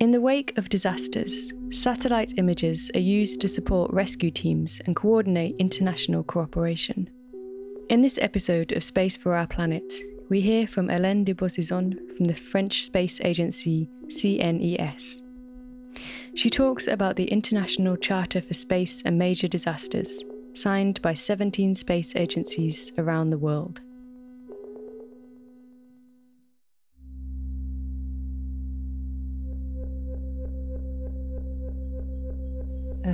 In the wake of disasters, satellite images are used to support rescue teams and coordinate international cooperation. In this episode of Space for Our Planet, we hear from Hélène de Boissezon from the French space agency CNES. She talks about the International Charter for Space and Major Disasters, signed by 17 space agencies around the world.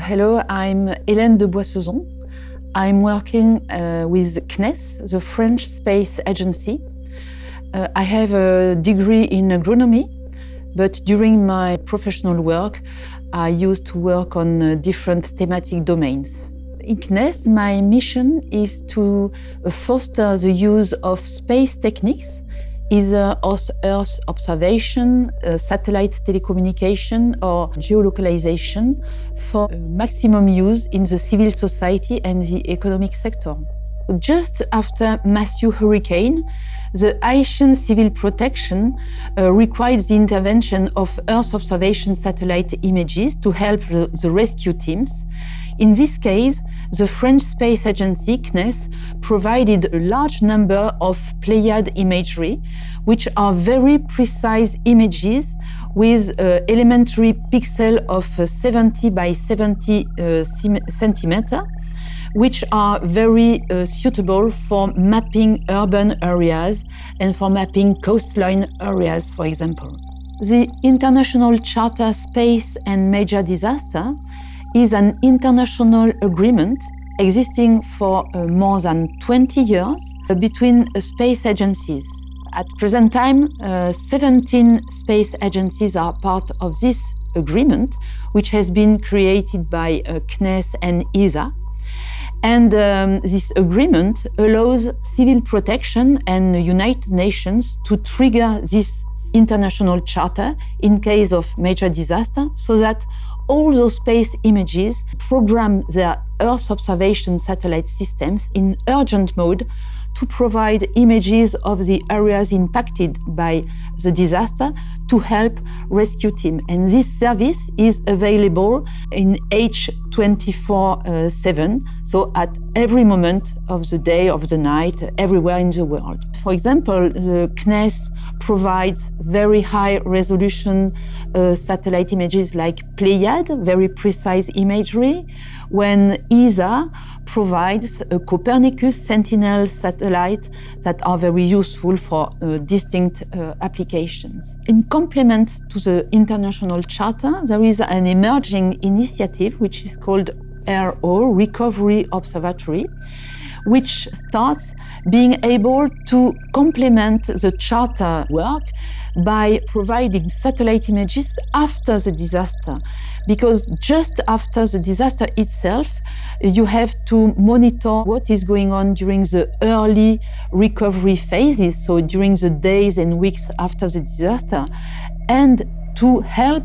Hello, I'm Hélène de Boissezon. I'm working uh, with CNES, the French Space Agency. Uh, I have a degree in agronomy, but during my professional work, I used to work on uh, different thematic domains. In CNES, my mission is to uh, foster the use of space techniques either Earth observation, uh, satellite telecommunication, or geolocalization for uh, maximum use in the civil society and the economic sector. Just after Matthew hurricane, the Haitian civil protection uh, requires the intervention of Earth observation satellite images to help the, the rescue teams. In this case, the French space agency CNES provided a large number of Pléiades imagery, which are very precise images with uh, elementary pixel of 70 by 70 uh, centimeter, which are very uh, suitable for mapping urban areas and for mapping coastline areas, for example. The International Charter Space and Major Disaster is an international agreement existing for uh, more than 20 years uh, between uh, space agencies. At present time, uh, 17 space agencies are part of this agreement, which has been created by CNES and ESA. And um, this agreement allows civil protection and the United Nations to trigger this international charter in case of major disaster so that all those space images program their Earth observation satellite systems in urgent mode to provide images of the areas impacted by the disaster to help rescue team. And this service is available in H24/7, so at every moment of the day, of the night, everywhere in the world. For example, the CNES provides very high resolution uh, satellite images like Pléiades, very precise imagery, when ESA provides a Copernicus Sentinel satellite that are very useful for uh, distinct uh, applications. In complement to the international charter, there is an emerging initiative which is called RO, Recovery Observatory, which starts being able to complement the charter work by providing satellite images after the disaster. Because just after the disaster itself, you have to monitor what is going on during the early recovery phases, so during the days and weeks after the disaster, and to help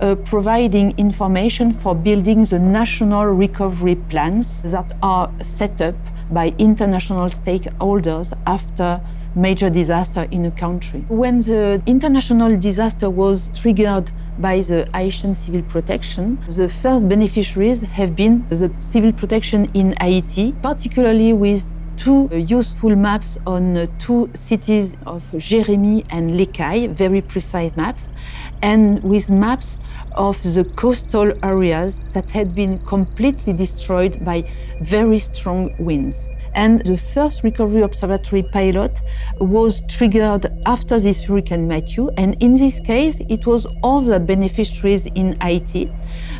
uh, providing information for building the national recovery plans that are set up by international stakeholders after major disaster in a country. When the international disaster was triggered by the Haitian civil protection, the first beneficiaries have been the civil protection in Haiti, particularly with two useful maps on two cities of Jérémie and Les Cayes, very precise maps, and with maps of the coastal areas that had been completely destroyed by very strong winds. And the first recovery observatory pilot was triggered after this Hurricane Matthew. And in this case, it was all the beneficiaries in Haiti.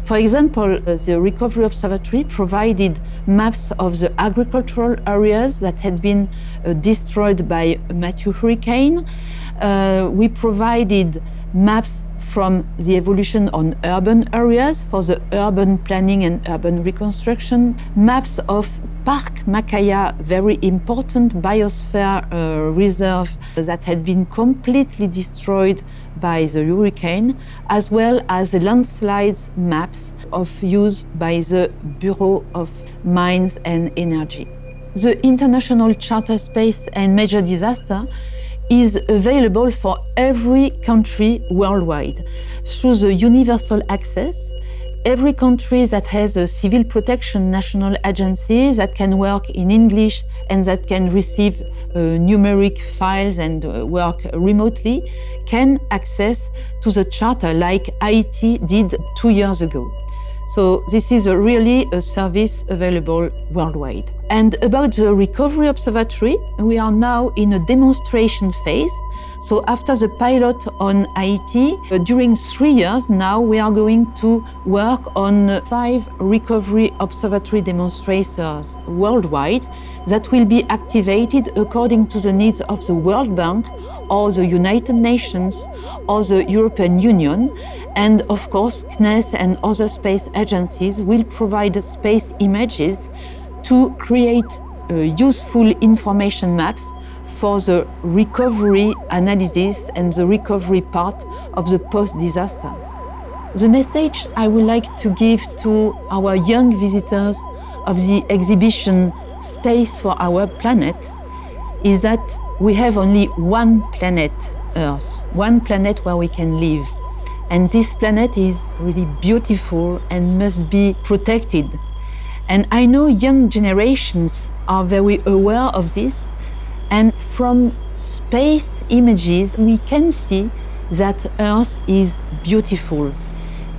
For example, the recovery observatory provided maps of the agricultural areas that had been uh, destroyed by Matthew hurricane. Uh, we provided maps from the evolution on urban areas for the urban planning and urban reconstruction, maps of Parc Macaya, very important biosphere uh, reserve that had been completely destroyed by the hurricane, as well as the landslides maps of use by the Bureau of Mines and Energy. The International Charter Space and Major Disaster is available for every country worldwide through the universal access. Every country that has a civil protection national agency that can work in English and that can receive uh, numeric files and uh, work remotely can access to the charter like Haiti did two years ago. So this is a really a service available worldwide. And about the Recovery Observatory, we are now in a demonstration phase. So after the pilot on Haiti, uh, during three years now, we are going to work on five Recovery Observatory demonstrators worldwide that will be activated according to the needs of the World Bank or the United Nations or the European Union. And of course, CNES and other space agencies will provide space images to create uh, useful information maps for the recovery analysis and the recovery part of the post disaster. The message I would like to give to our young visitors of the exhibition Space for Our Planet is that we have only one planet, Earth, one planet where we can live. And this planet is really beautiful and must be protected. And I know young generations are very aware of this. And from space images, we can see that Earth is beautiful.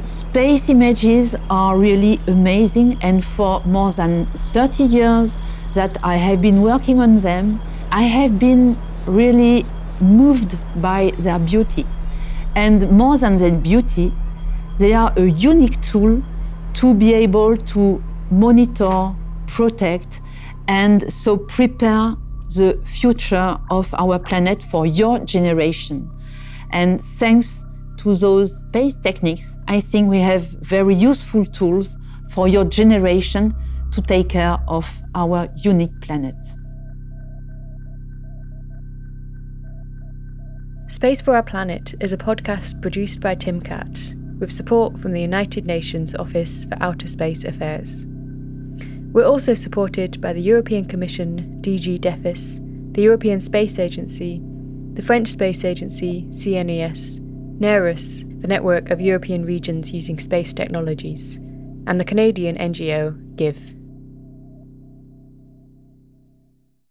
Space images are really amazing, and for more than 30 years that I have been working on them, I have been really moved by their beauty. And more than their beauty, they are a unique tool to be able to monitor, protect, and so prepare the future of our planet for your generation. And thanks to those space techniques, I think we have very useful tools for your generation to take care of our unique planet. Space for Our Planet is a podcast produced by TimCat with support from the United Nations Office for Outer Space Affairs. We're also supported by the European Commission, DG DEFIS, the European Space Agency, the French Space Agency, CNES, NEREUS, the network of European regions using space technologies, and the Canadian NGO GIVE.